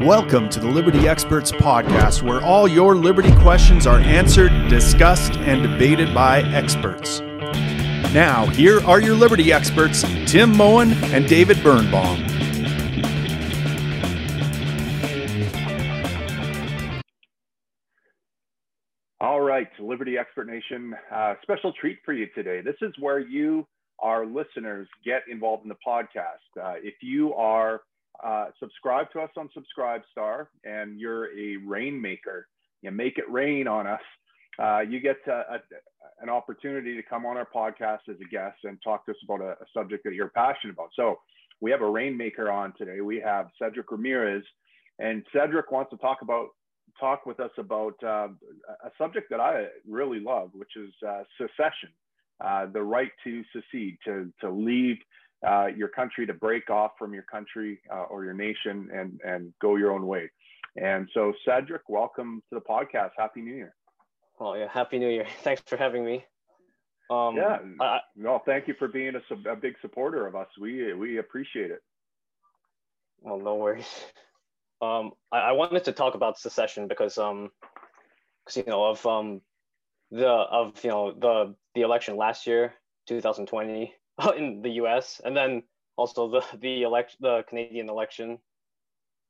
Welcome to the Liberty Experts Podcast, where all your liberty questions are answered, discussed, and debated by experts. Now, here are your liberty experts, Tim Moen and David Birnbaum. All right, Liberty Expert Nation, uh, special treat for you today. This is where you, our listeners, get involved in the podcast. Uh, if you are uh, subscribe to us on Subscribestar and you're a rainmaker, you make it rain on us. Uh, you get a, a, an opportunity to come on our podcast as a guest and talk to us about a, a subject that you're passionate about. So we have a rainmaker on today. We have Cedric Ramirez, and Cedric wants to talk about talk with us about uh, a subject that I really love, which is uh, secession, uh, the right to secede, to to leave uh, your country, to break off from your country uh, or your nation, and and go your own way. And so, Cedric, welcome to the podcast. Happy New Year. Oh yeah, Happy New Year. Thanks for having me. Um, yeah, I, well, thank you for being a, a big supporter of us. We we appreciate it. Well, no worries. Um, I, I, wanted to talk about secession because um, because you know of um, the of you know the the election last year, 2020 in the U.S. and then also the the election the Canadian election,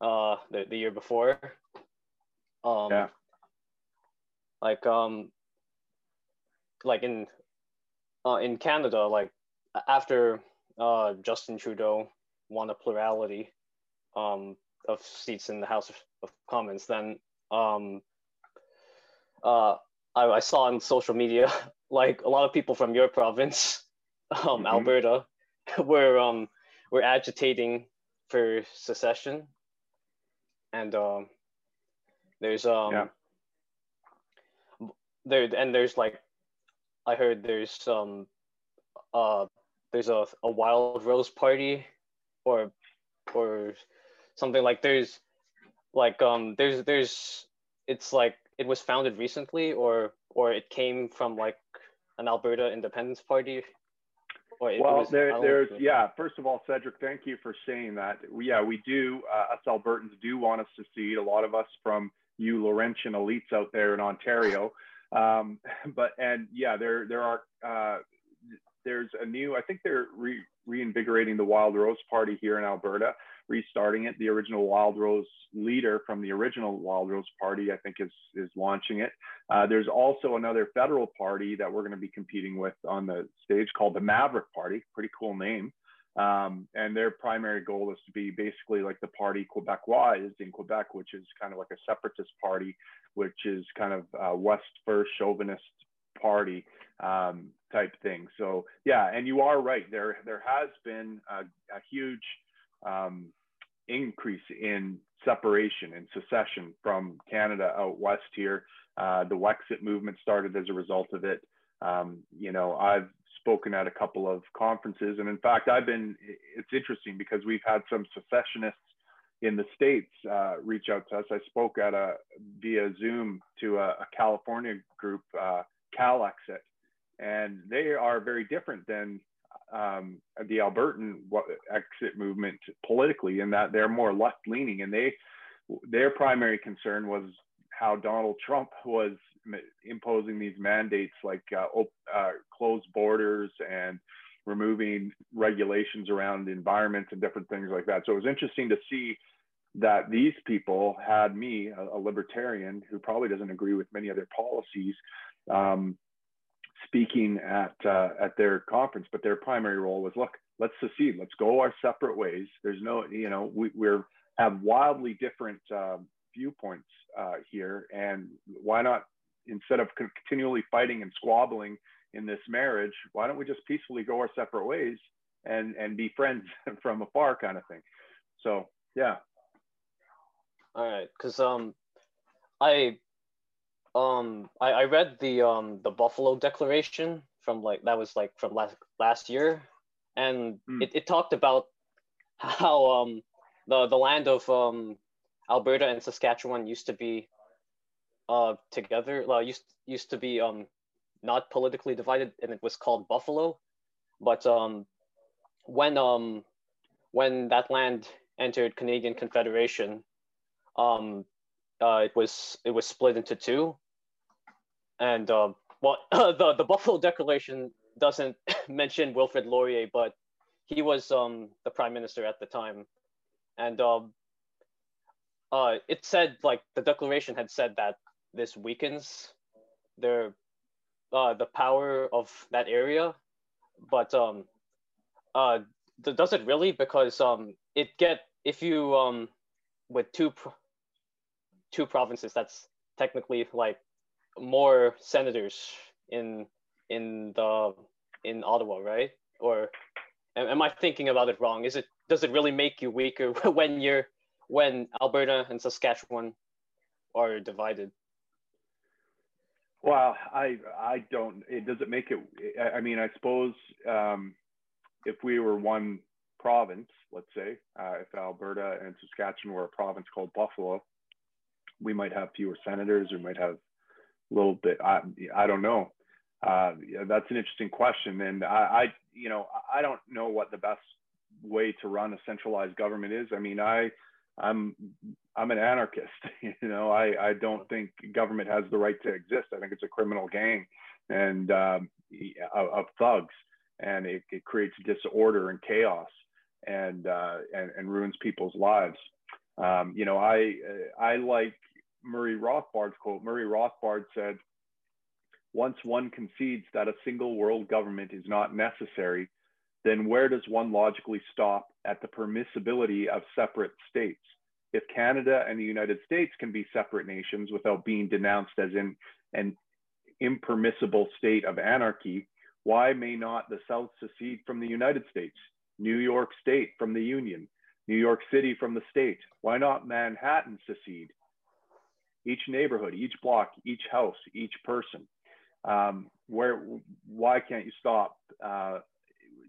uh, the the year before. Um, yeah. Like um. Like in, uh, in Canada, like after uh Justin Trudeau won a plurality, um, of seats in the House of Commons, then um, uh, I, I, saw on social media like a lot of people from your province, um, mm-hmm. Alberta, were um, were agitating for secession, and um, there's um, yeah. there and there's like I heard there's um uh there's a, a wild rose party or or something like there's like um there's there's it's like it was founded recently or or it came from like an Alberta Independence Party well, was, there, there's yeah. First of all, Cedric, thank you for saying that. Yeah, we do. Uh, us Albertans do want us to see a lot of us from you Laurentian elites out there in Ontario. Um, but and yeah, there there are uh, there's a new. I think they're re- reinvigorating the Wild Rose Party here in Alberta restarting it. The original Wild Rose leader from the original Wild Rose Party, I think, is is launching it. Uh, there's also another federal party that we're going to be competing with on the stage called the Maverick Party. Pretty cool name. Um, and their primary goal is to be basically like the Parti Québécois is in Quebec, which is kind of like a separatist party, which is kind of uh, West first chauvinist party um, type thing. So yeah, and you are right. There there has been a, a huge um, increase in separation and secession from Canada out west here. Uh, the Wexit movement started as a result of it. Um, you know, I've spoken at a couple of conferences, and in fact, I've been. It's interesting because we've had some secessionists in the states uh, reach out to us. I spoke at a via Zoom to a, a California group, uh, CalExit, and they are very different than um, the Albertan exit movement politically in that they're more left leaning and they their primary concern was how Donald Trump was imposing these mandates like uh, uh, closed borders and removing regulations around the environment and different things like that. So it was interesting to see that these people had me, a, a libertarian who probably doesn't agree with many of their policies, um, speaking at uh, at their conference, but their primary role was look, let's secede, let's go our separate ways. There's no, you know, we we're have wildly different uh, viewpoints uh, here, and why not instead of continually fighting and squabbling in this marriage, why don't we just peacefully go our separate ways and and be friends from afar, kind of thing. So yeah. All right, because um, I um I, I read the um the Buffalo Declaration from like that was like from last last year, and mm. it, it talked about how um the the land of um Alberta and Saskatchewan used to be uh together uh, used used to be um not politically divided and it was called Buffalo, but um when um when that land entered Canadian Confederation, um, uh, it was it was split into two, and uh, well, the the Buffalo Declaration doesn't mention Wilfrid Laurier, but he was um, the prime minister at the time, and um, uh, it said like the declaration had said that this weakens their uh, the power of that area, but um, uh, does it really? Because um, it get if you um, with two two provinces, that's technically like more senators in in the in Ottawa, right? Or am I thinking about it wrong? Is it does it really make you weaker when you're when Alberta and Saskatchewan are divided? Well, I I don't. It does it make it. I mean, I suppose um, if we were one province, let's say, uh, if Alberta and Saskatchewan were a province called Buffalo, we might have fewer senators. We might have little bit. I I don't know. Uh, that's an interesting question, and I, I you know I don't know what the best way to run a centralized government is. I mean, I I'm I'm an anarchist. You know, I I don't think government has the right to exist. I think it's a criminal gang and um, of, thugs, and it, it, creates disorder and chaos and uh, and, and ruins people's lives. Um, you know, I I like Murray Rothbard's quote. Murray Rothbard said, "Once one concedes that a single world government is not necessary, then where does one logically stop at the permissibility of separate states? If Canada and the United States can be separate nations without being denounced as in an impermissible state of anarchy, why may not the South secede from the United States, New York State from the Union, New York City from the state? Why not Manhattan secede? Each neighborhood, each block, each house, each person. Um, where, why can't you stop uh,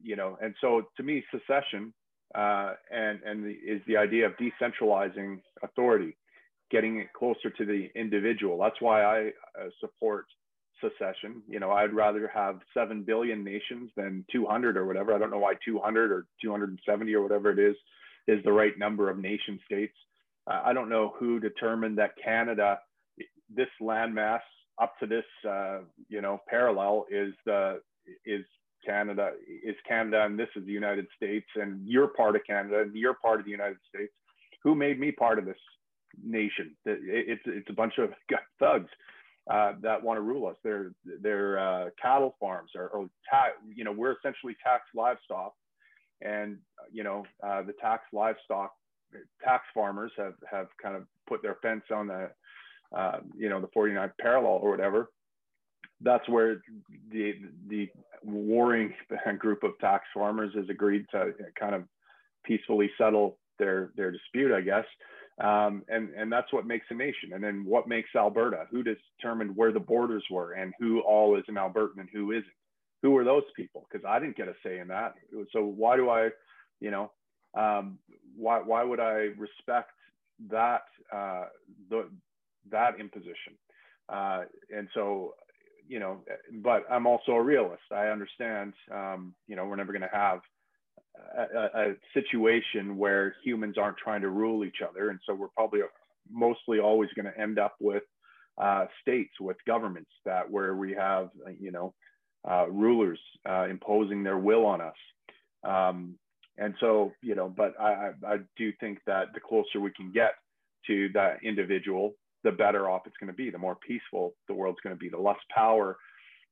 you know, and so to me, secession uh, and and the, is the idea of decentralizing authority, getting it closer to the individual. That's why I uh, support secession. You know, I'd rather have seven billion nations than 200 or whatever. I don't know why 200 or 270 or whatever it is is the right number of nation states. I don't know who determined that Canada, this landmass up to this, uh, you know, parallel is the is Canada is Canada and this is the United States and you're part of Canada and you're part of the United States. Who made me part of this nation? It's it's a bunch of thugs uh, that want to rule us. They're they're uh, cattle farms or, or ta- you know we're essentially taxed livestock, and you know uh, the tax livestock tax farmers have have kind of put their fence on the uh, you know the 49th parallel or whatever that's where the the warring group of tax farmers has agreed to kind of peacefully settle their their dispute, I guess. Um, and and that's what makes a nation. And then what makes Alberta? Who determined where the borders were and who all is an Albertan and who isn't? Who are those people? Because I didn't get a say in that. So why do I, you know, um, why why would I respect that uh, the that imposition? Uh, and so you know, but I'm also a realist. I understand, um, you know, we're never going to have a, a, situation where humans aren't trying to rule each other, and so we're probably mostly always going to end up with uh, states, with governments that where we have, you know, uh, rulers uh, imposing their will on us. Um, and so, you know, but I, I do think that the closer we can get to that individual, the better off it's going to be, the more peaceful the world's going to be, the less power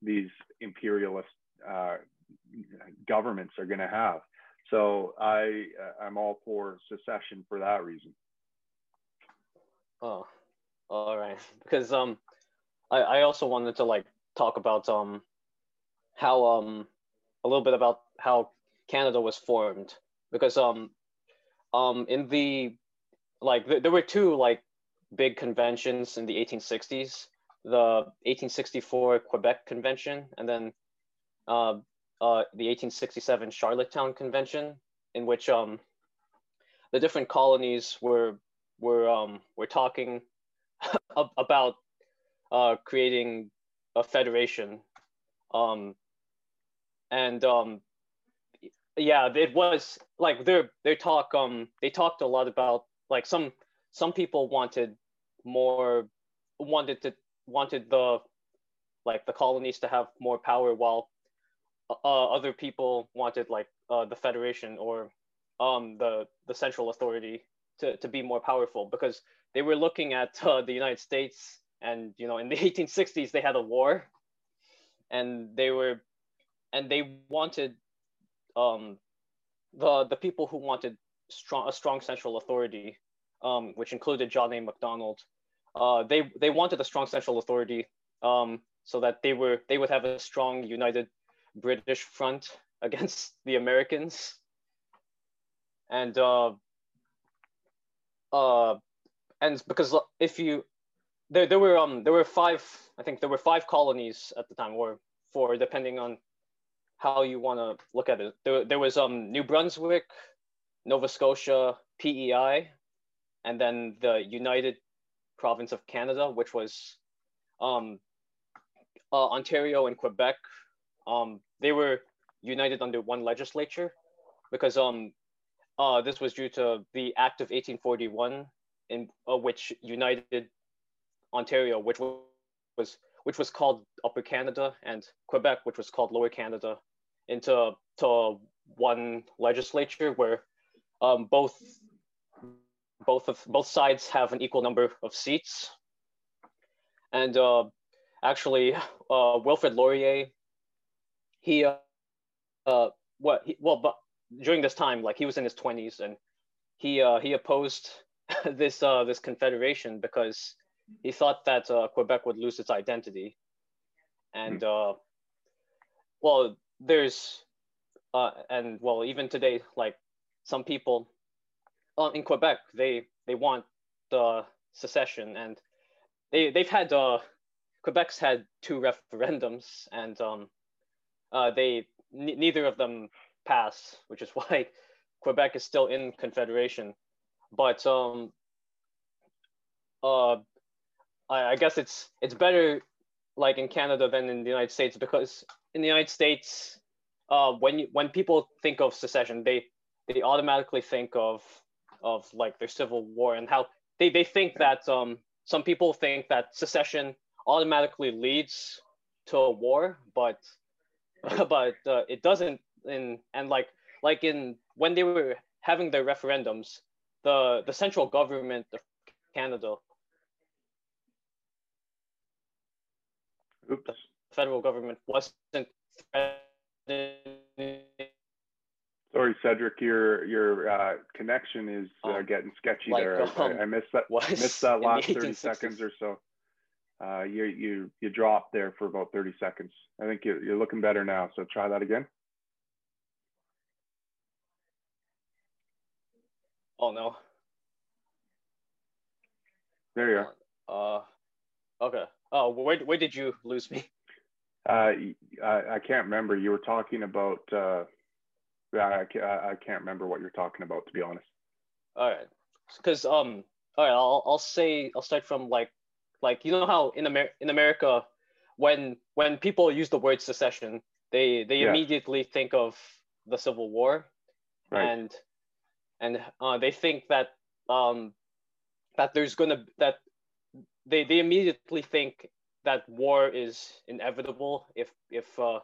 these imperialist uh, governments are going to have. So I I'm all for secession for that reason. Oh, all right. Because um, I I also wanted to like talk about um, how um, a little bit about how Canada was formed because um, um in the like th- there were two like big conventions in the 1860s the 1864 Quebec Convention and then uh, uh, the 1867 Charlottetown Convention, in which um, the different colonies were were um, were talking about uh, creating a federation, um, and um, yeah, it was like their their talk. Um, they talked a lot about like some some people wanted more wanted to wanted the like the colonies to have more power while uh, other people wanted like uh, the federation or um, the the central authority to, to be more powerful because they were looking at uh, the United States and you know in the 1860s they had a war and they were and they wanted um, the the people who wanted strong a strong central authority um, which included John A. Macdonald uh, they they wanted a strong central authority um, so that they were they would have a strong united British front against the Americans and uh, uh, and because if you there there were um there were five I think there were five colonies at the time or four depending on how you want to look at it. There, there was um New Brunswick, Nova Scotia, PEI, and then the United Province of Canada, which was um uh, Ontario and Quebec. Um, they were united under one legislature because um uh, this was due to the Act of 1841, in uh, which united Ontario, which was which was called Upper Canada, and Quebec, which was called Lower Canada, into to one legislature where um, both both of both sides have an equal number of seats. And uh, actually, uh, Wilfrid Laurier, he uh, uh what he, well, but during this time, like he was in his 20s and he uh, he opposed this uh, this confederation because he thought that uh, Quebec would lose its identity. And uh, well, there's uh, and well, even today, like some people uh, in Quebec, they they want the secession, and they they've had uh, Quebec's had two referendums, and um, uh, they n- neither of them pass, which is why Quebec is still in Confederation. But um, uh, I, I guess it's it's better like in Canada than in the United States because in the United States, uh, when you, when people think of secession, they they automatically think of of like their civil war and how they, they think that um, some people think that secession automatically leads to a war, but but uh, it doesn't in and like like in when they were having their referendums, the the central government of Canada, the federal government wasn't Sorry, Cedric, your your uh, connection is uh, um, getting sketchy like, there. Um, I, I, missed that missed that last thirty seconds or so. Uh, you you you dropped there for about thirty seconds. I think you, you're looking better now. So try that again. Oh no. There you are. Uh, okay. Oh, where where did you lose me? Uh, I, I can't remember. You were talking about. Uh, I, I can't remember what you're talking about, to be honest. All right, because um, all right, I'll I'll say I'll start from like, like you know how in Amer in America, when when people use the word secession, they they yeah. immediately think of the Civil War, right. and and uh, they think that um, that there's gonna that they they immediately think that war is inevitable if if uh,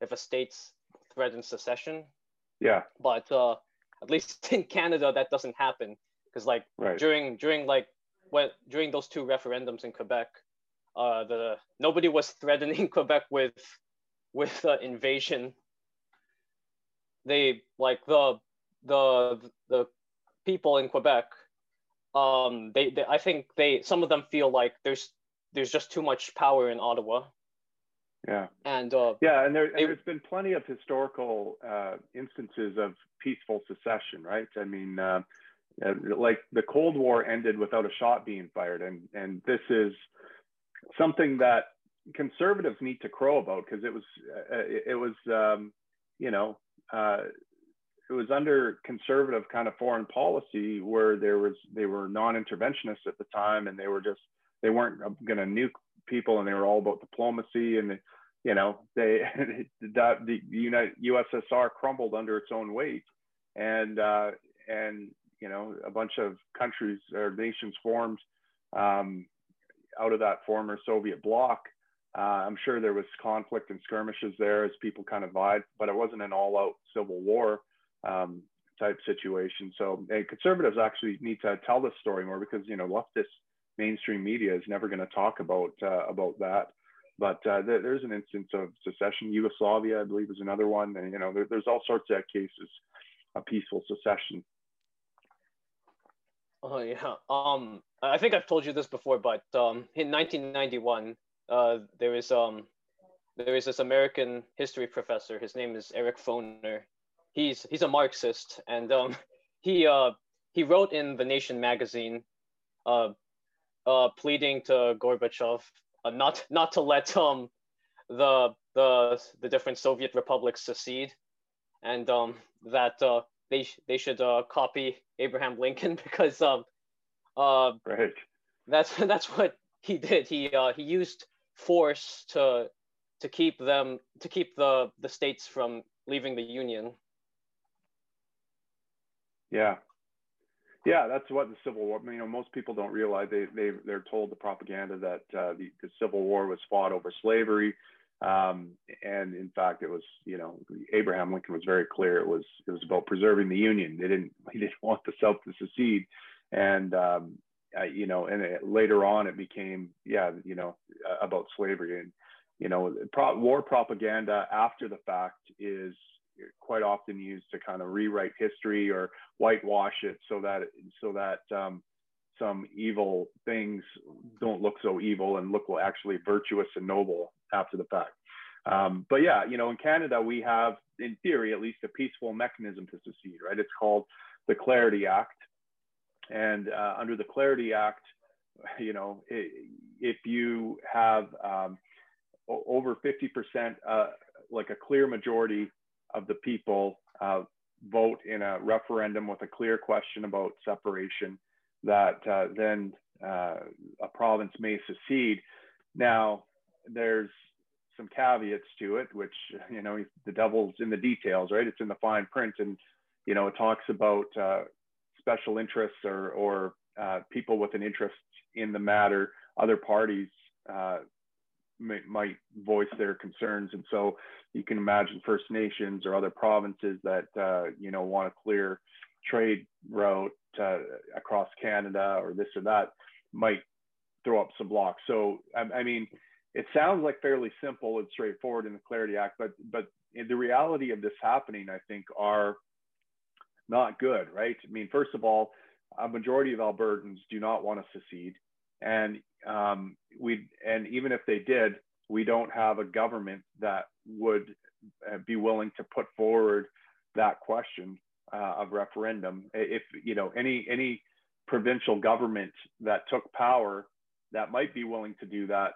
if a state threatens secession. Yeah. But uh, at least in Canada, that doesn't happen because like right. during during like when during those two referendums in Quebec, uh, the nobody was threatening Quebec with with uh, invasion. They like the the the people in Quebec, um, they, they I think they some of them feel like there's there's just too much power in Ottawa. Yeah. And uh, yeah, and, there, and there's been plenty of historical uh, instances of peaceful secession, right? I mean, uh, uh, like the Cold War ended without a shot being fired, and and this is something that conservatives need to crow about because it was uh, it, it was um, you know uh, it was under conservative kind of foreign policy where there was they were non-interventionists at the time and they were just they weren't going to nuke people and they were all about diplomacy and you know they that the United USSR crumbled under its own weight and uh, and you know, a bunch of countries or nations formed um, out of that former Soviet bloc. Uh, I'm sure there was conflict and skirmishes there as people kind of vied, but it wasn't an all-out civil war um, type situation. So conservatives actually need to tell this story more because you know leftist mainstream media is never going to talk about uh, about that. But uh, there, there's an instance of secession. Yugoslavia, I believe, is another one, and you know there, there's all sorts of cases of peaceful secession. Oh yeah. Um, I think I've told you this before, but um, in 1991, uh, there is um, there is this American history professor. His name is Eric Foner. He's he's a Marxist, and um, he uh, he wrote in the Nation magazine, uh, uh, pleading to Gorbachev uh, not not to let um, the the the different Soviet republics secede, and um, that uh, they they should uh, copy Abraham Lincoln because um, uh, right. That's that's what he did. He uh, he used force to to keep them to keep the the states from leaving the union. Yeah, yeah, that's what the Civil War. You know, most people don't realize they they they're told the propaganda that uh, the, the Civil War was fought over slavery, um, and in fact, it was you know Abraham Lincoln was very clear. It was it was about preserving the Union. They didn't he didn't want the South to secede, and um, uh, you know, and it, later on it became yeah you know about slavery and you know pro- war propaganda after the fact is quite often used to kind of rewrite history or whitewash it so that so that um, some evil things don't look so evil and look actually virtuous and noble after the fact. Um, but yeah, you know, in Canada we have, in theory, at least a peaceful mechanism to secede, right? It's called the Clarity Act, and uh, under the Clarity Act, you know, if you have um, over 50%, uh, like a clear majority of the people uh, vote in a referendum with a clear question about separation, that uh, then uh, a province may secede. Now, there's some caveats to it, which, you know, the devil's in the details, right? It's in the fine print. And, you know, it talks about uh, special interests or, or uh, people with an interest in the matter, other parties might voice their concerns. And so you can imagine First Nations or other provinces that, uh, you know, want a clear trade route uh, across Canada or this or that might throw up some blocks. So, I, I, mean, it sounds like fairly simple and straightforward in the Clarity Act, but, but the reality of this happening, I think, are not good, right? I mean, first of all, a majority of Albertans do not want to secede and um, we and even if they did, we don't have a government that would uh, be willing to put forward that question uh, of referendum. If you know any any provincial government that took power that might be willing to do that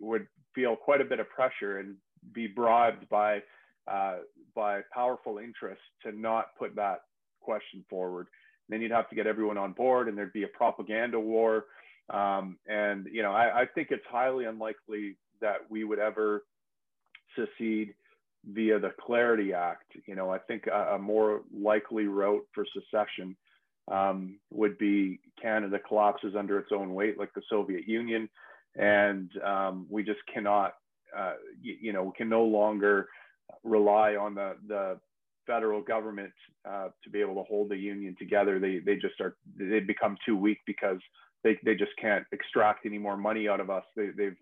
would feel quite a bit of pressure and be bribed by uh, by powerful interests to not put that question forward. then you'd have to get everyone on board, and there'd be a propaganda war um, and you know, I, I think it's highly unlikely that we would ever secede via the Clarity Act. You know, I think a, a more likely route for secession um, would be Canada collapses under its own weight, like the Soviet Union, and um, we just cannot, uh, you, you, know, we can no longer rely on the the federal government uh, to be able to hold the union together. They they just are they become too weak because they, they just can't extract any more money out of us. They, they've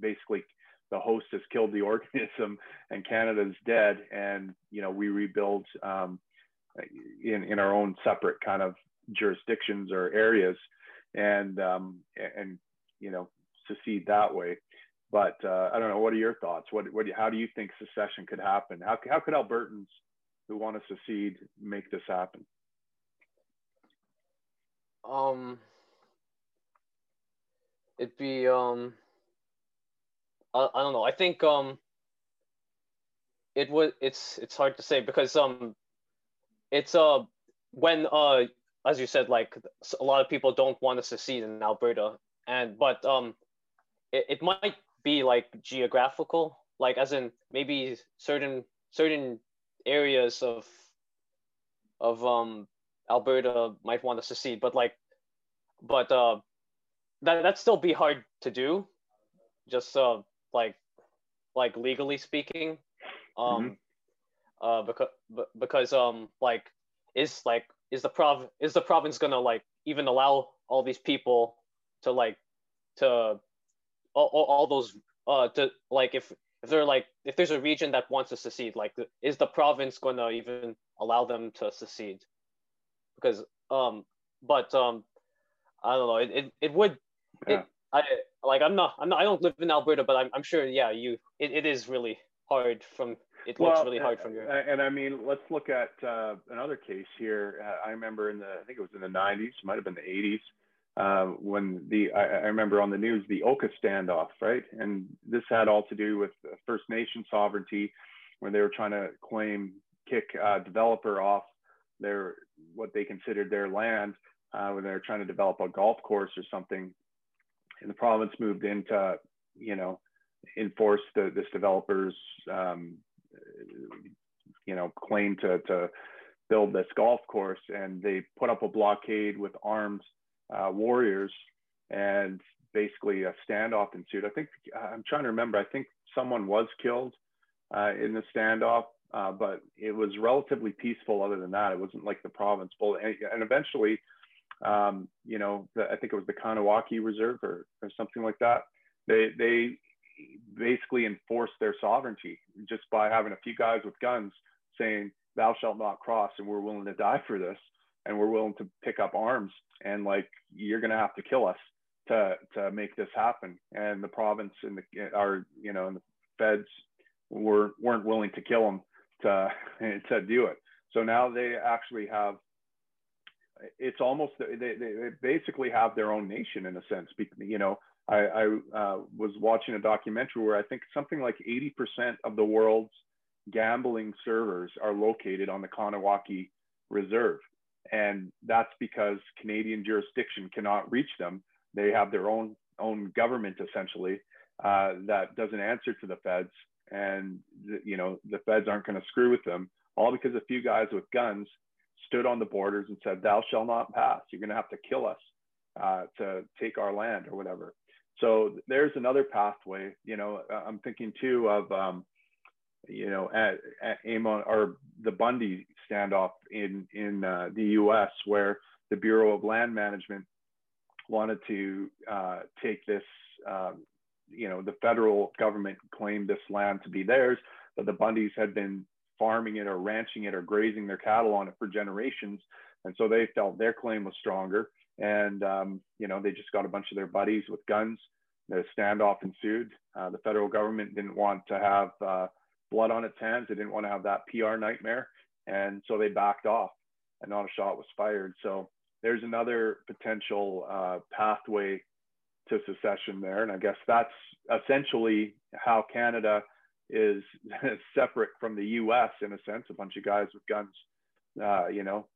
basically the host has killed the organism and Canada's dead. And, you know, we rebuild um, in, in our own separate kind of jurisdictions or areas and, um, and, you know, secede that way. But uh, I don't know. What are your thoughts? What, what, how do you think secession could happen? How, how could Albertans who want to secede make this happen? Um, it'd be um I, I don't know. I think um it would it's it's hard to say because um it's uh when uh as you said like a lot of people don't want to secede in Alberta and but um it, it might be like geographical like as in maybe certain certain areas of of um Alberta might want to secede, but like, but uh, that that still be hard to do, just uh, like, like legally speaking, um, mm-hmm. uh, because because um, like, is like is the prov is the province gonna like even allow all these people to like to all, all, all those uh to like if if they're like if there's a region that wants to secede like is the province going to even allow them to secede because um but um i don't know it it, it would yeah. it, i like i'm not i'm not i don't live in alberta but i'm, I'm sure yeah you it, it is really hard from it looks well, really hard from your and i mean let's look at uh, another case here uh, i remember in the i think it was in the 90s might have been the 80s uh, when the I, I, remember on the news the Oka standoff, right? And this had all to do with First Nation sovereignty, when they were trying to claim kick a developer off their what they considered their land uh, when they were trying to develop a golf course or something. And the province moved in to, you know, enforce the, this developer's, um, you know, claim to, to build this golf course. And they put up a blockade with armed uh, warriors, and basically a standoff ensued. I think I'm trying to remember. I think someone was killed uh, in the standoff, uh, but it was relatively peaceful. Other than that, it wasn't like the province. And, and eventually, um, you know, the, I think it was the Kahnawake Reserve or, or something like that. They they basically enforced their sovereignty just by having a few guys with guns saying, "Thou shalt not cross," and we're willing to die for this and we're willing to pick up arms and like you're going to have to kill us to to make this happen and the province and the our you know and the feds were weren't willing to kill them to to do it so now they actually have it's almost they, they basically have their own nation in a sense you know i i uh, was watching a documentary where i think something like 80% of the world's gambling servers are located on the kahnawake reserve and that's because Canadian jurisdiction cannot reach them. They have their own own government essentially uh, that doesn't answer to the feds, and you know the feds aren't going to screw with them. All because a few guys with guns stood on the borders and said, "Thou shall not pass. You're going to have to kill us uh, to take our land or whatever." So there's another pathway. You know, I'm thinking too of um, you know, at, at Amon or the Bundy standoff in in uh, the U.S., where the Bureau of Land Management wanted to uh, take this. Um, you know, the federal government claimed this land to be theirs, but the Bundys had been farming it or ranching it or grazing their cattle on it for generations, and so they felt their claim was stronger. And um, you know, they just got a bunch of their buddies with guns. The standoff ensued. Uh, the federal government didn't want to have uh, blood on its hands. They didn't want to have that PR nightmare. And so they backed off and not a shot was fired. So there's another potential uh, pathway to secession there. And I guess that's essentially how Canada is separate from the US in a sense. A bunch of guys with guns, uh, you know,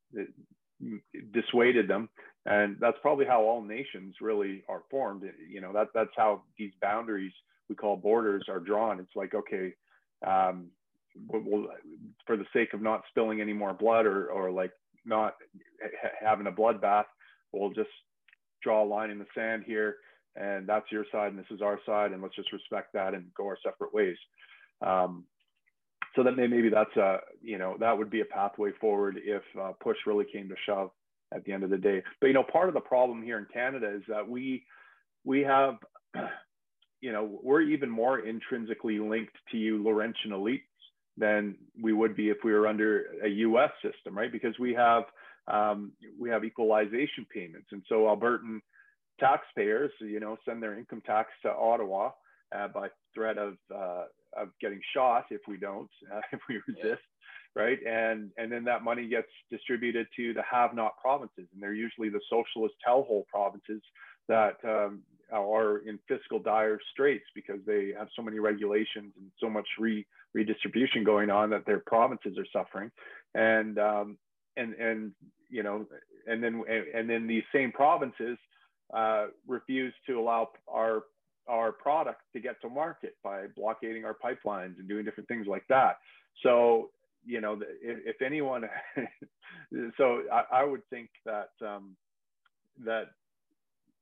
dissuaded them. And that's probably how all nations really are formed. You know, that, that's how these boundaries we call borders are drawn. It's like, okay, um, we'll, for the sake of not spilling any more blood or, or like not ha- having a bloodbath, we'll just draw a line in the sand here and that's your side and this is our side and let's just respect that and go our separate ways. Um, so that maybe that's a, you know, that would be a pathway forward if uh, push really came to shove at the end of the day. But, you know, part of the problem here in Canada is that we, we have you know, we're even more intrinsically linked to you Laurentian elites than we would be if we were under a U.S. system, right? Because we have um, we have equalization payments, and so Albertan taxpayers, you know, send their income tax to Ottawa uh, by threat of uh, of getting shot if we don't, uh, if we resist, yeah. right? And and then that money gets distributed to the have-not provinces, and they're usually the socialist hellhole provinces that um, are in fiscal dire straits because they have so many regulations and so much re, redistribution going on that their provinces are suffering, and um, and and you know, and then and then these same provinces uh, refuse to allow our our product to get to market by blockading our pipelines and doing different things like that. So you know, if, if anyone, so I, I, would think that um, that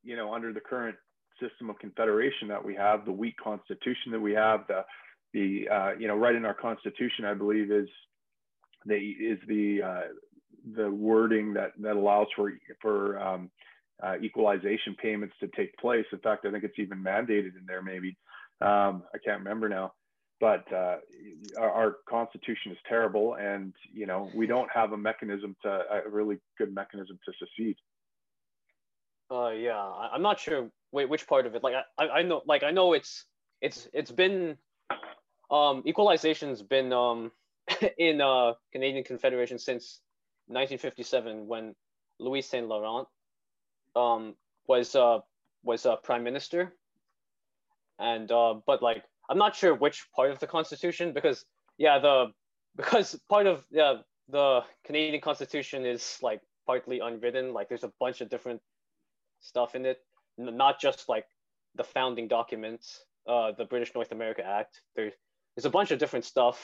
you know under the current system of confederation that we have, the weak constitution that we have, the the uh, you know right in our constitution, I believe is the is the uh, the wording that that allows for for um, uh, equalization payments to take place. In fact, I think it's even mandated in there. Maybe um, I can't remember now. But uh, our, our, constitution is terrible, and you know we don't have a mechanism to a really good mechanism to secede. Uh, yeah, I'm not sure wait, which part of it. Like I, I know, like I know it's it's it's been um equalization's been um in uh Canadian Confederation since 1957 when Louis Saint Laurent um was uh was uh, prime minister and uh but like I'm not sure which part of the Constitution because yeah the because part of yeah the Canadian Constitution is like partly unwritten. Like there's a bunch of different stuff in it, not just like the founding documents, uh, the British North America Act. There's there's a bunch of different stuff.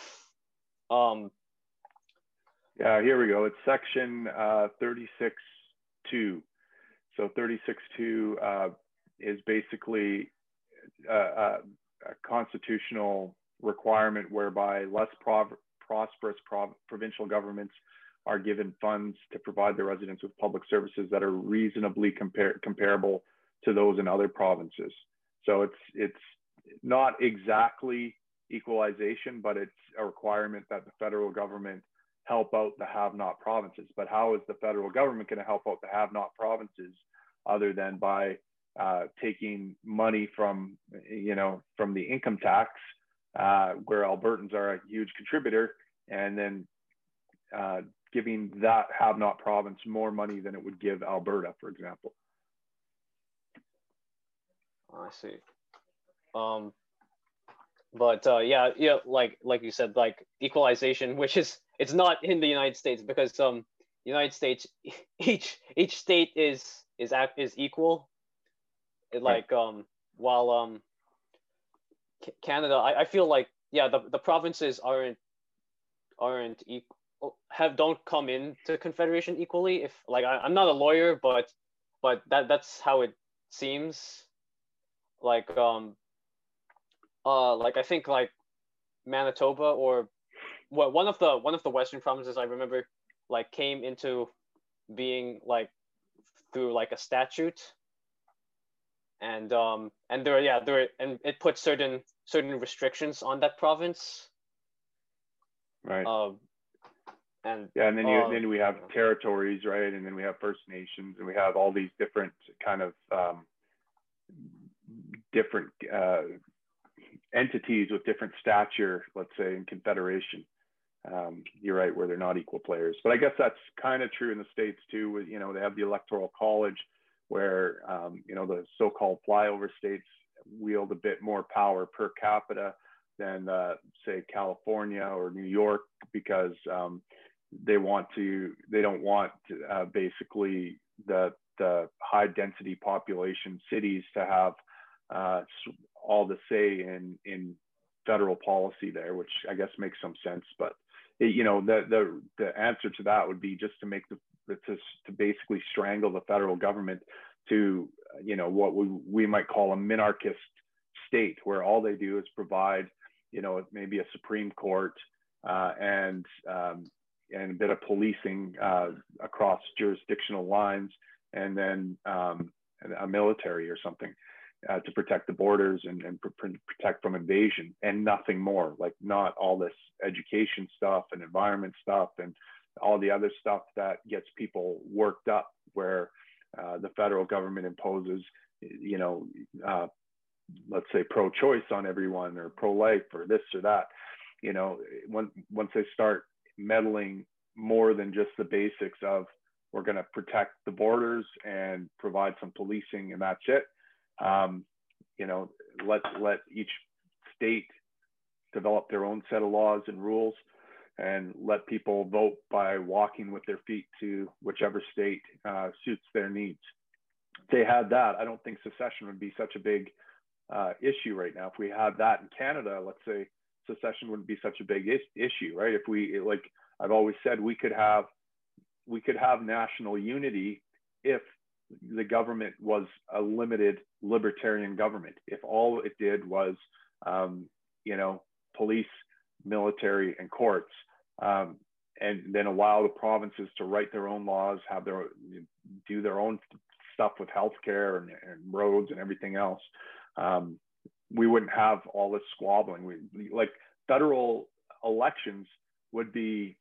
Um, yeah, here we go. It's section uh, 36.2. So 36.2 uh, is basically uh, uh a constitutional requirement whereby less prov- prosperous prov- provincial governments are given funds to provide their residents with public services that are reasonably compar- comparable to those in other provinces. So it's it's not exactly equalization, but it's a requirement that the federal government help out the have-not provinces. But how is the federal government going to help out the have-not provinces other than by uh, taking money from you know from the income tax uh, where Albertans are a huge contributor and then uh, giving that have not province more money than it would give Alberta for example. I see. Um, but uh, yeah, yeah, like like you said, like equalization, which is it's not in the United States because um United States each each state is is act is equal. It, like um while um Canada, I, I feel like yeah the, the provinces aren't aren't equal have don't come into confederation equally if like I, i'm not a lawyer but but that that's how it seems. Like um uh like i think like manitoba or well, one of the one of the western provinces i remember like came into being like through like a statute. And um and there yeah there and it puts certain certain restrictions on that province. Right. Um and yeah and then you uh, then we have territories right? And then we have first nations and we have all these different kind of um different uh entities with different stature let's say in confederation. Um, you're right where they're not equal players. But i guess that's kind of true in the states too you know they have the electoral college where um, you know the so-called flyover states wield a bit more power per capita than uh, say California or New York because um, they want to they don't want to, uh, basically the the high density population cities to have uh, all the say in in federal policy there, which I guess makes some sense. But it, you know the the the answer to that would be just to make the to, to basically strangle the federal government to you know what we, we might call a minarchist state where all they do is provide you know maybe a supreme court uh, and um, and a bit of policing uh, across jurisdictional lines and then um, a military or something uh, to protect the borders and, and pr- protect from invasion and nothing more like not all this education stuff and environment stuff and all the other stuff that gets people worked up where uh, the federal government imposes, you know, uh, let's say pro-choice on everyone or pro-life or this or that. You know, when, once they start meddling more than just the basics of we're going to protect the borders and provide some policing and that's it. Um, you know, let let each state develop their own set of laws and rules and let people vote by walking with their feet to whichever state uh, suits their needs. If they had that, I don't think secession would be such a big uh, issue right now. If we had that in Canada, let's say secession wouldn't be such a big is- issue, right? If we like, I've always said we could have we could have national unity if the government was a limited libertarian government. If all it did was, um, you know, police, military, and courts, um, and then allow the provinces to write their own laws, have their do their own stuff with healthcare and, and roads and everything else, um, we wouldn't have all this squabbling. We like federal elections would be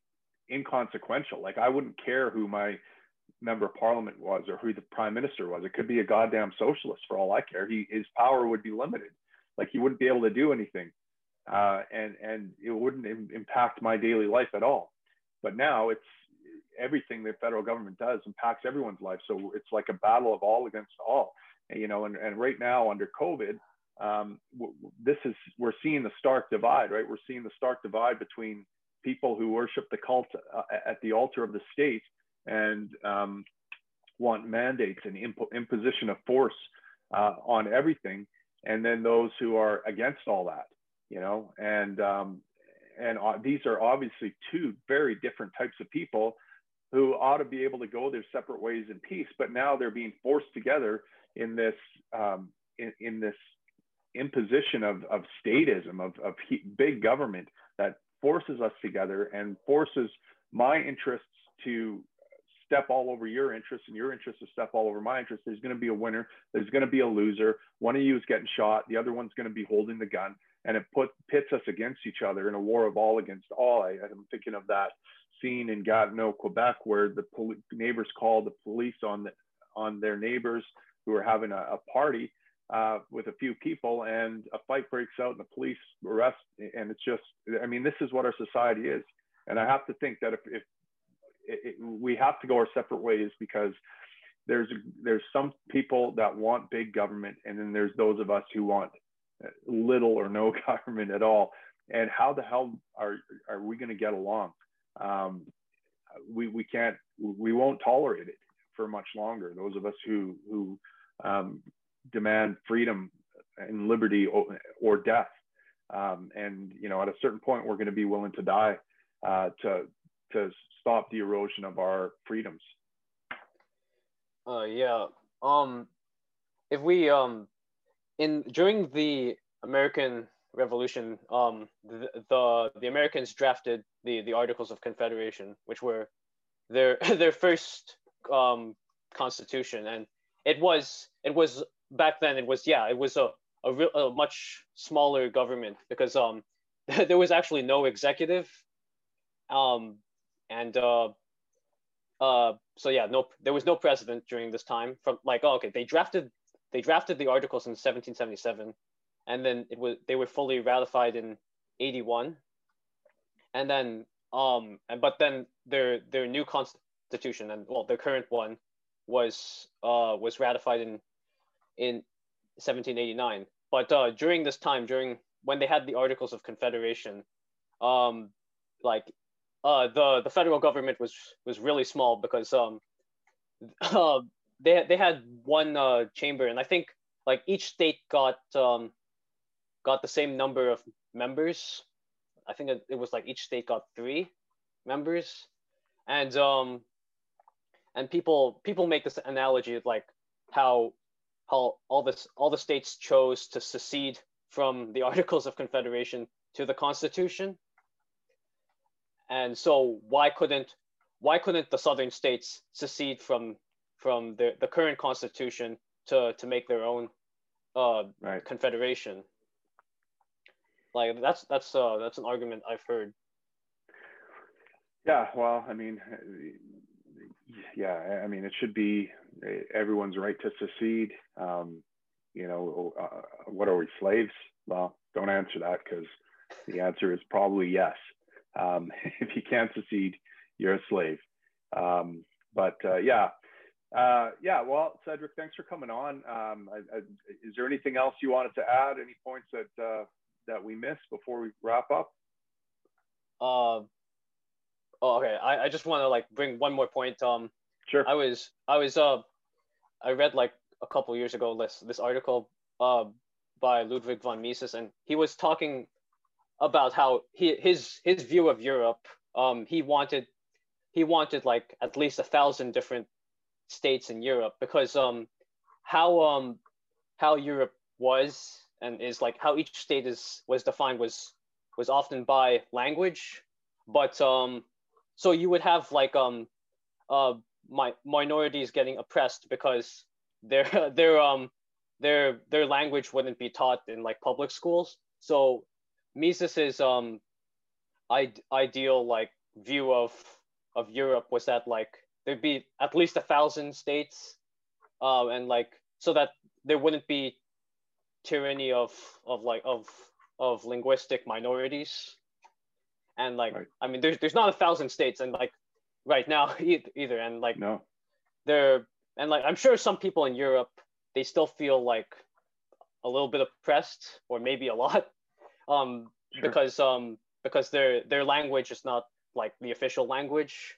inconsequential. Like I wouldn't care who my member of parliament was or who the prime minister was. It could be a goddamn socialist for all I care. He his power would be limited. Like he wouldn't be able to do anything, uh, and and it wouldn't Im- impact my daily life at all. But now it's everything the federal government does impacts everyone's life. So it's like a battle of all against all. You know, and, and right now under COVID, um, this is we're seeing the stark divide, right? We're seeing the stark divide between people who worship the cult uh, at the altar of the state and um, want mandates and impo- imposition of force uh, on everything, and then those who are against all that, you know, and um, and uh, these are obviously two very different types of people who ought to be able to go their separate ways in peace, but now they're being forced together in this um, in, in, this imposition of, of statism of, of big government that forces us together and forces my interests to step all over your interests and your interests to step all over my interests. There's going to be a winner. There's going to be a loser. One of you is getting shot. The other one's going to be holding the gun. And it put, pits us against each other in a war of all against all. I, I'm thinking of that scene in Gatineau, Quebec, where the pol- neighbors called the police on, the, on their neighbors who were having a, a party uh, with a few people and a fight breaks out and the police arrest. And it's just, I mean, this is what our society is. And I have to think that if, if it, we have to go our separate ways because there's there's some people that want big government and then there's those of us who want little or no government at all. And how the hell are are we going to get along? Um, we we can't we won't tolerate it for much longer. Those of us who who um, demand freedom and liberty or, or death um, and you know at a certain point we're going to be willing to die uh, to to stop the erosion of our freedoms. Uh, yeah. Um, if we um, in during the American Revolution, um, the, the the Americans drafted the the Articles of Confederation, which were their their first um constitution, and it was it was back then it was yeah it was a a, real, a much smaller government because um there was actually no executive um and uh, uh, so yeah, no, there was no president during this time. From like, oh, okay, they drafted they drafted the articles in 1777, and then it was they were fully ratified in 81, and then um, and but then their their new constitution and well, their current one was uh was ratified in in 1789. But uh, during this time, during when they had the Articles of Confederation, um, like uh, the the federal government was was really small because um, uh, they they had one uh, chamber, and I think like each state got um, got the same number of members. I think it, was like each state got three members, and um, and people people make this analogy of like how how all this all the states chose to secede from the Articles of Confederation to the Constitution and so why couldn't why couldn't the southern states secede from from the, the current constitution to to make their own uh, right. confederation? Like that's that's uh, that's an argument I've heard. Yeah, well, I mean, yeah, I mean, it should be everyone's right to secede. Um, you know, uh, what are we slaves? Well, don't answer that because the answer is probably yes. Um, if you can't secede, you're a slave. Um, but uh, yeah, uh, yeah. Well, Cedric, thanks for coming on. Um, I, I, is there anything else you wanted to add? Any points that uh, that we missed before we wrap up? Uh, oh, okay. I, I just want to like bring one more point. Um, sure. I was I was uh, I read like a couple years ago this this article uh by Ludwig von Mises, and he was talking about how he his his view of Europe. Um, he wanted he wanted like at least a thousand different states in Europe because um how um how Europe was and is like how each state is was defined was was often by language, but um so you would have like um uh my minorities getting oppressed because their their um their their language wouldn't be taught in like public schools. So Mises's um I- ideal like view of of Europe was that like there'd be at least a thousand states, uh, and like so that there wouldn't be tyranny of of like of of linguistic minorities, and like right. I mean there's there's not a thousand states and like right now either and like no. there and like I'm sure some people in Europe they still feel like a little bit oppressed or maybe a lot um sure. because um because their their language is not like the official language.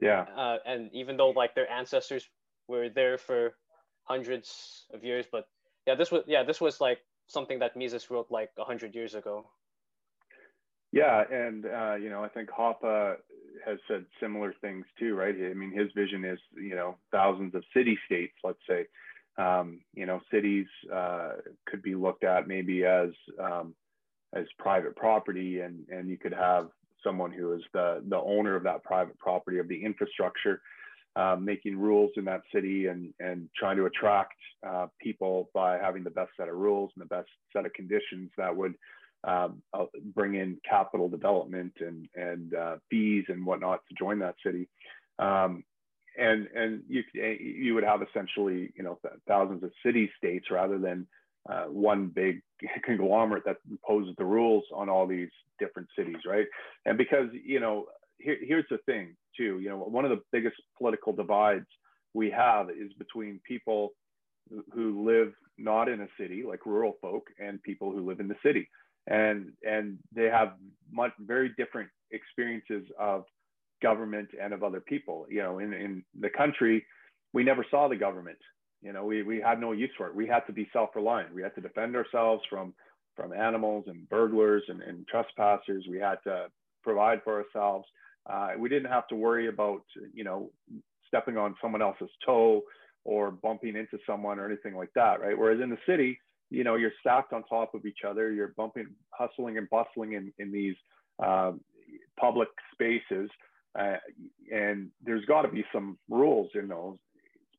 Yeah. Uh, and even though like their ancestors were there for hundreds of years but yeah this was yeah this was like something that mises wrote like 100 years ago. Yeah and uh, you know i think hoppe has said similar things too right? I mean his vision is you know thousands of city states let's say. Um, you know cities uh, could be looked at maybe as um, as private property and and you could have someone who is the the owner of that private property of the infrastructure um, making rules in that city and and trying to attract uh, people by having the best set of rules and the best set of conditions that would um, uh, bring in capital development and and uh, fees and whatnot to join that city. Um, and and you you would have essentially you know thousands of city states rather than uh, one big conglomerate that imposes the rules on all these different cities, right? And because you know, here, here's the thing too. You know, one of the biggest political divides we have is between people who live not in a city, like rural folk, and people who live in the city, and and they have much very different experiences of government and of other people. You know, in in the country, we never saw the government you know, we, we had no use for it. We had to be self-reliant. We had to defend ourselves from, from animals and burglars and, and trespassers. We had to provide for ourselves. Uh, we didn't have to worry about, you know, stepping on someone else's toe or bumping into someone or anything like that, right? Whereas in the city, you know, you're stacked on top of each other. You're bumping, hustling and bustling in, in these um, public spaces. Uh, and there's got to be some rules in those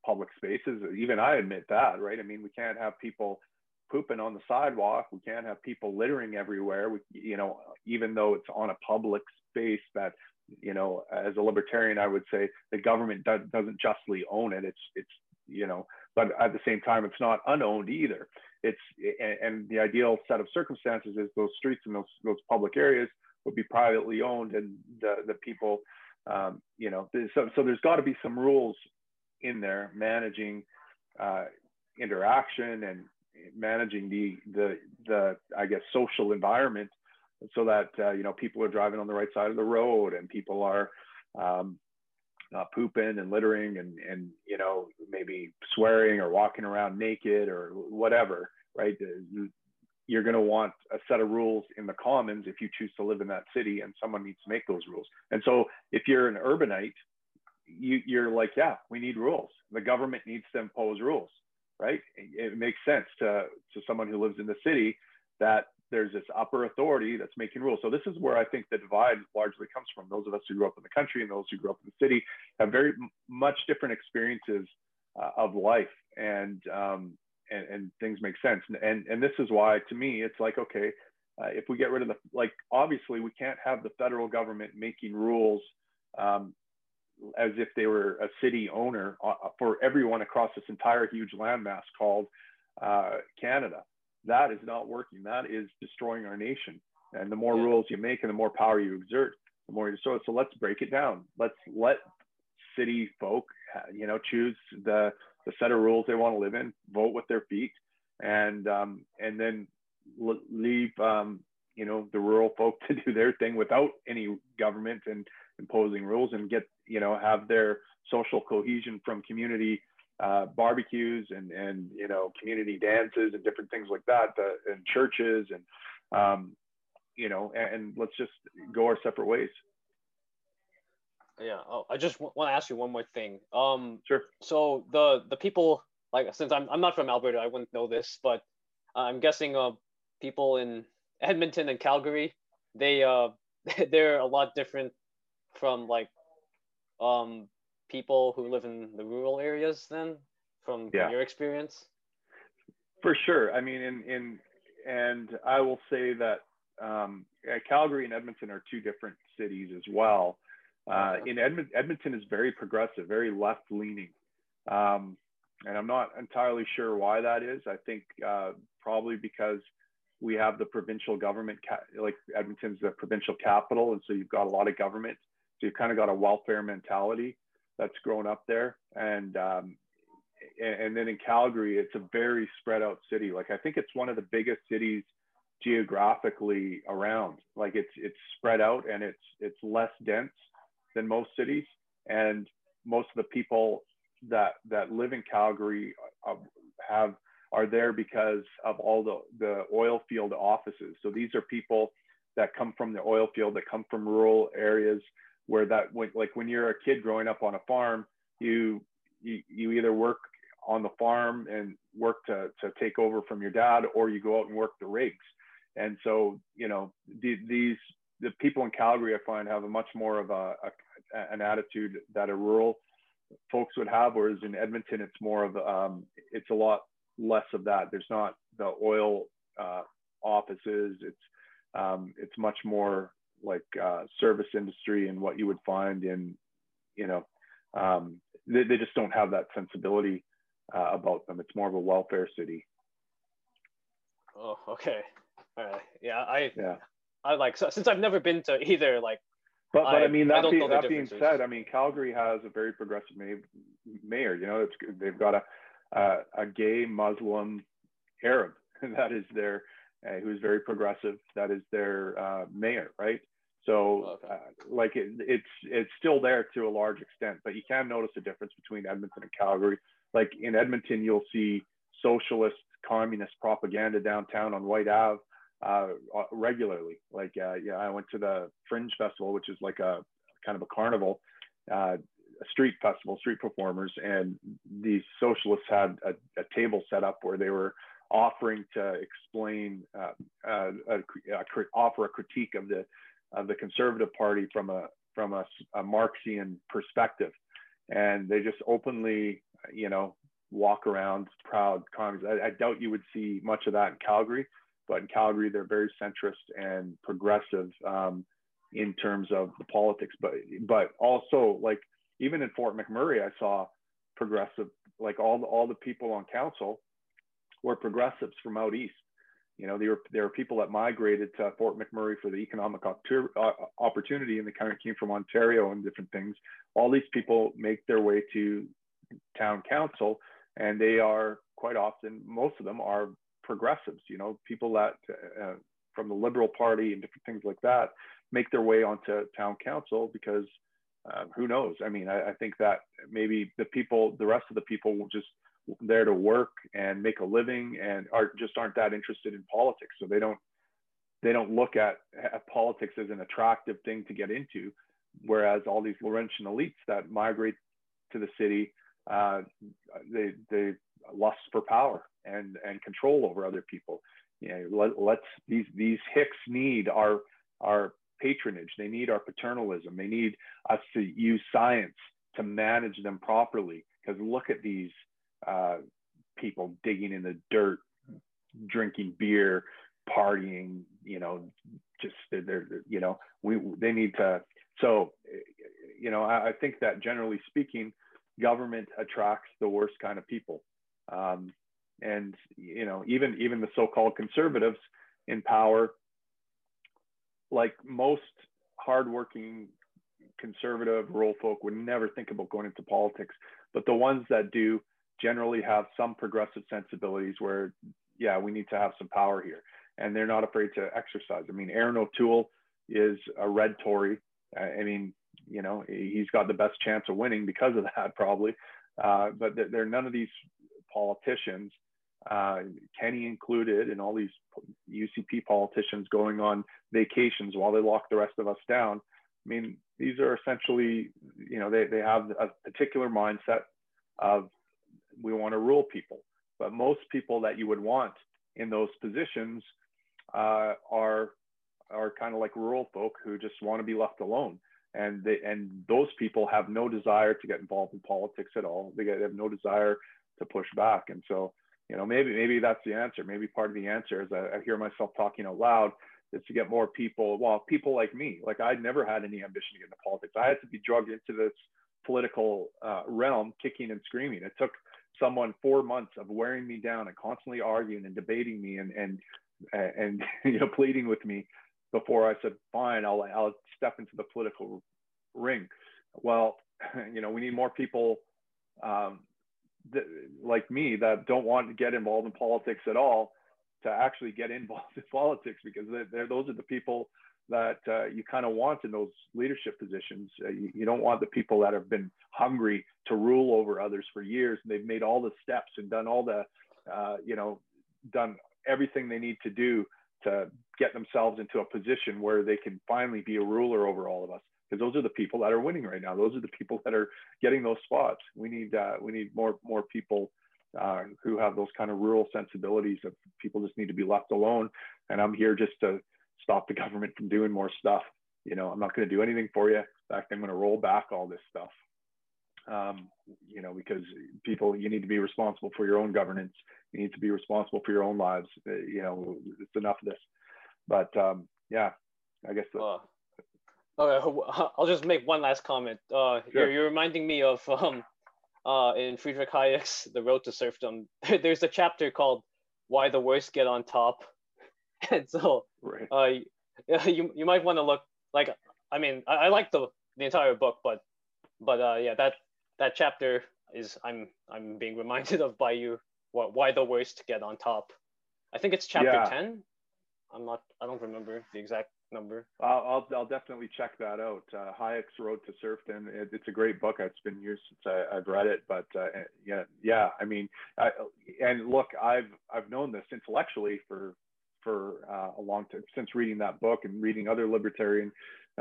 public spaces. Even I admit that, right? I mean, we can't have people pooping on the sidewalk. We can't have people littering everywhere. We, you know, even though it's on a public space that, you know, as a libertarian, I would say the government do- doesn't justly own it. It's, it's, you know, but at the same time, it's not unowned either. It's, and, and the ideal set of circumstances is those streets and those, those public areas would be privately owned and the, the people, um, you know, so, so there's got to be some rules in there managing uh, interaction and managing the the the I guess social environment so that uh, you know people are driving on the right side of the road and people are um, uh, pooping and littering and and you know maybe swearing or walking around naked or whatever right? You're going to want a set of rules in the commons if you choose to live in that city and someone needs to make those rules. And so if you're an urbanite you, you're like, yeah, we need rules. The government needs to impose rules, right? It, makes sense to, to someone who lives in the city that there's this upper authority that's making rules. So this is where I think the divide largely comes from. Those of us who grew up in the country and those who grew up in the city have very much different experiences uh, of life, and, um, and and things make sense. And and this is why, to me, it's like okay, uh, if we get rid of the like, obviously we can't have the federal government making rules um, as if they were a city owner uh, for everyone across this entire huge landmass called uh, Canada. That is not working. That is destroying our nation. And the more yeah. rules you make and the more power you exert, the more you destroy. So let's break it down. Let's let city folk, you know, choose the the set of rules they want to live in, vote with their feet, and um, and then leave um, you know the rural folk to do their thing without any government and imposing rules and get you know have their social cohesion from community uh, barbecues and and you know community dances and different things like that uh, and churches and um, you know, and, and let's just go our separate ways. Yeah. Oh, I just want to ask you one more thing. Um, sure. So the the people like since I'm I'm not from Alberta, I wouldn't know this, but I'm guessing uh people in Edmonton and Calgary, they uh they're a lot different from like um people who live in the rural areas then from, yeah. from your experience. For sure. I mean, in in and I will say that um, Calgary and Edmonton are two different cities as well. Uh, in Edmonton, Edmonton is very progressive, very left leaning. Um, and I'm not entirely sure why that is. I think uh, probably because we have the provincial government, like Edmonton's the provincial capital. And so you've got a lot of government. So you've kind of got a welfare mentality that's grown up there. And, um, and then in Calgary, it's a very spread out city. Like I think it's one of the biggest cities geographically around. Like it's it's spread out and it's it's less dense than most cities, and most of the people that that live in Calgary uh, have are there because of all the the oil field offices. So these are people that come from the oil field, that come from rural areas where that when, like when you're a kid growing up on a farm, you you, you either work on the farm and work to, to take over from your dad, or you go out and work the rigs. And so, you know, the, these the people in Calgary, I find, have a much more of a, a an attitude that a rural folks would have, whereas in Edmonton, it's more of um, it's a lot less of that. There's not the oil uh, offices. It's um, it's much more like uh, service industry and what you would find in, you know, um, they, they just don't have that sensibility uh, about them. It's more of a welfare city. Oh, okay. Yeah, I yeah. I like so, since I've never been to either. Like, but, but I, I mean that, I be, that being said, I mean Calgary has a very progressive mayor. You know, it's they've got a a, a gay Muslim Arab that is their uh, who's very progressive. That is their uh, mayor, right? So, okay. uh, like it, it's it's still there to a large extent, but you can notice a difference between Edmonton and Calgary. Like in Edmonton, you'll see socialist, communist propaganda downtown on Whyte Ave uh, uh, regularly. Like, uh, yeah, I went to the Fringe Festival, which is like a kind of a carnival, uh, a street festival, street performers, and these socialists had a, a table set up where they were offering to explain, uh, uh, offer a critique of the of the Conservative Party from a from a, a Marxian perspective, and they just openly, you know, walk around proud. I, I doubt you would see much of that in Calgary but in Calgary, they're very centrist and progressive um, in terms of the politics. But but also like even in Fort McMurray, I saw progressive like all the, all the people on council were progressives from out east. You know, there were there were people that migrated to Fort McMurray for the economic uh, opportunity, and they kind of came from Ontario and different things. All these people make their way to town council, and they are quite often, most of them are progressives, you know, people that uh, from the Liberal Party and different things like that make their way onto town council because uh, who knows? I mean, I, I, think that maybe the people, the rest of the people will just there to work and make a living and are just aren't that interested in politics. So they don't they don't look at, at politics as an attractive thing to get into. Whereas all these Laurentian elites that migrate to the city, uh, they they lust for power and and control over other people. You know, let, let's these these hicks need our our patronage. They need our paternalism. They need us to use science to manage them properly. Because look at these uh, people digging in the dirt, drinking beer, partying. You know, just they're, they're you know we they need to. So, you know, I, I think that generally speaking, government attracts the worst kind of people. Um, and you know even even the so-called conservatives in power like most hardworking conservative rural folk would never think about going into politics but the ones that do generally have some progressive sensibilities where yeah we need to have some power here. And they're not afraid to exercise. I mean Erin O'Toole is a red tory. I mean you know he's got the best chance of winning because of that probably. Uh, but there are none of these politicians uh, Kenney included, and all these UCP politicians going on vacations while they lock the rest of us down. I mean, these are essentially, you know, they, they have a particular mindset of we want to rule people. But most people that you would want in those positions uh, are are kind of like rural folk who just want to be left alone. And they and those people have no desire to get involved in politics at all. They, have no desire to push back. And so, you know, maybe maybe that's the answer. Maybe part of the answer is I, I hear myself talking out loud is to get more people, well, people like me. Like I never had any ambition to get into politics. I had to be drugged into this political uh, realm, kicking and screaming. It took someone four months of wearing me down and constantly arguing and debating me and and and you know pleading with me before I said, fine, I'll I'll step into the political ring. Well, you know, we need more people um, like me that don't want to get involved in politics at all to actually get involved in politics because they're, they're those are the people that uh, you kind of want in those leadership positions. Uh, you, you, don't want the people that have been hungry to rule over others for years and they've made all the steps and done all the, uh, you know, done everything they need to do to get themselves into a position where they can finally be a ruler over all of us. Because those are the people that are winning right now. Those are the people that are getting those spots. We need uh, we need more more people uh, who have those kind of rural sensibilities of people just need to be left alone. And I'm here just to stop the government from doing more stuff. You know, I'm not going to do anything for you. In fact, I'm going to roll back all this stuff. Um, you know, because people, you need to be responsible for your own governance. You need to be responsible for your own lives. Uh, you know, it's enough of this. But um, yeah, I guess. The, uh, okay, I'll just make one last comment. Uh, sure. you're, you're reminding me of um, uh, in Friedrich Hayek's The Road to Serfdom, there's a chapter called Why the Worst Get on Top. And so right. uh, you, you might want to look like, I mean, I, I like the, the entire book, but, but uh, yeah, that, that chapter is, I'm, I'm being reminded of by you, what why the worst get on top. I think it's chapter yeah. 10. I'm not, I don't remember the exact number. I'll, I'll, I'll definitely check that out. Uh, Hayek's Road to Serfdom. It, it's a great book. It's been years since I, have read it, but uh, yeah, yeah. I mean, I, and look, I've I've known this intellectually for for uh, a long time since reading that book and reading other libertarian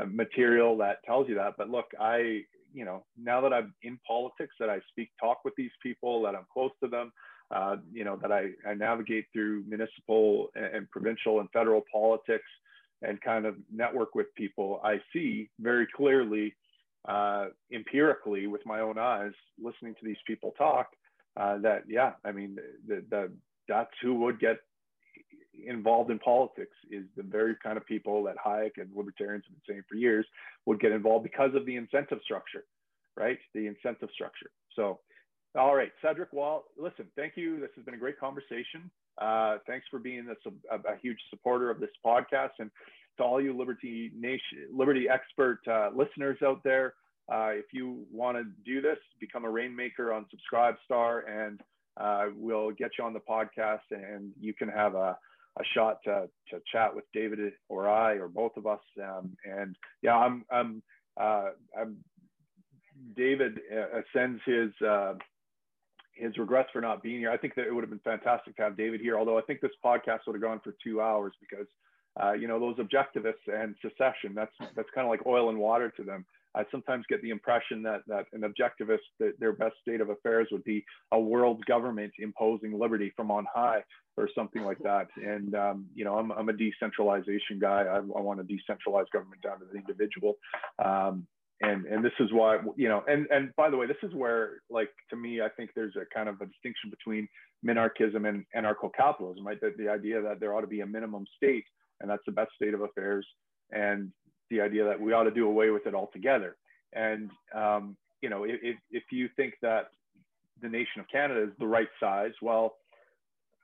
uh, material that tells you that. But look, I you know now that I'm in politics, that I speak talk with these people, that I'm close to them. Uh, you know that I, I navigate through municipal and, and provincial and federal politics and kind of network with people, I see very clearly, uh, empirically with my own eyes, listening to these people talk, uh, that yeah, I mean, the, the, that's who would get involved in politics is the very kind of people that Hayek and libertarians have been saying for years would get involved because of the incentive structure, right? The incentive structure. So, all right, Cedric. Wall, listen, thank you. This has been a great conversation. Uh, thanks for being a, a, a, huge supporter of this podcast. And to all you Liberty Nation, Liberty expert uh, listeners out there, uh, if you want to do this, become a rainmaker on Subscribestar, and uh, we'll get you on the podcast, and you can have a, a shot to, to chat with David or I or both of us. Um, and yeah, I'm, I'm, uh, I'm David uh, sends his his regrets for not being here. I think that it would have been fantastic to have David here, although I think this podcast would have gone for two hours because, uh, you know, those objectivists and secession, that's, that's kind of like oil and water to them. I sometimes get the impression that, that an objectivist, that their best state of affairs would be a world government imposing liberty from on high or something like that. And, um, you know, I'm, I'm a decentralization guy. I, I want to decentralize government down to the individual. Um, and and this is why you know and and by the way this is where like to me i think there's a kind of a distinction between minarchism and anarcho-capitalism right the, the idea that there ought to be a minimum state and that's the best state of affairs and the idea that we ought to do away with it altogether and um, you know if, if you think that the nation of canada is the right size well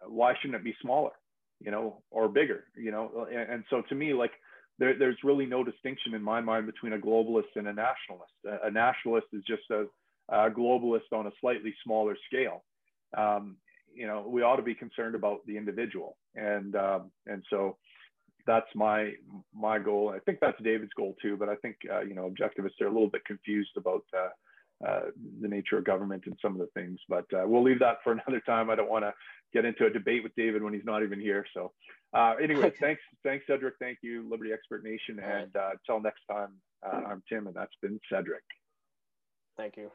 why shouldn't it be smaller you know or bigger you know and, and so to me like there, there's really no distinction in my mind between a globalist and a nationalist. A, a nationalist is just a, a, globalist on a slightly smaller scale. Um, you know, we ought to be concerned about the individual, and um, and so that's my my goal. I think that's David's goal too. But I think uh, you know, objectivists are a little bit confused about uh, uh, the nature of government and some of the things. But uh, we'll leave that for another time. I don't want to get into a debate with David when he's not even here. So, uh, anyway, thanks, thanks, Cedric. Thank you, Liberty Expert Nation. And uh, until next time, uh, I'm Tim, and that's been Cedric. Thank you.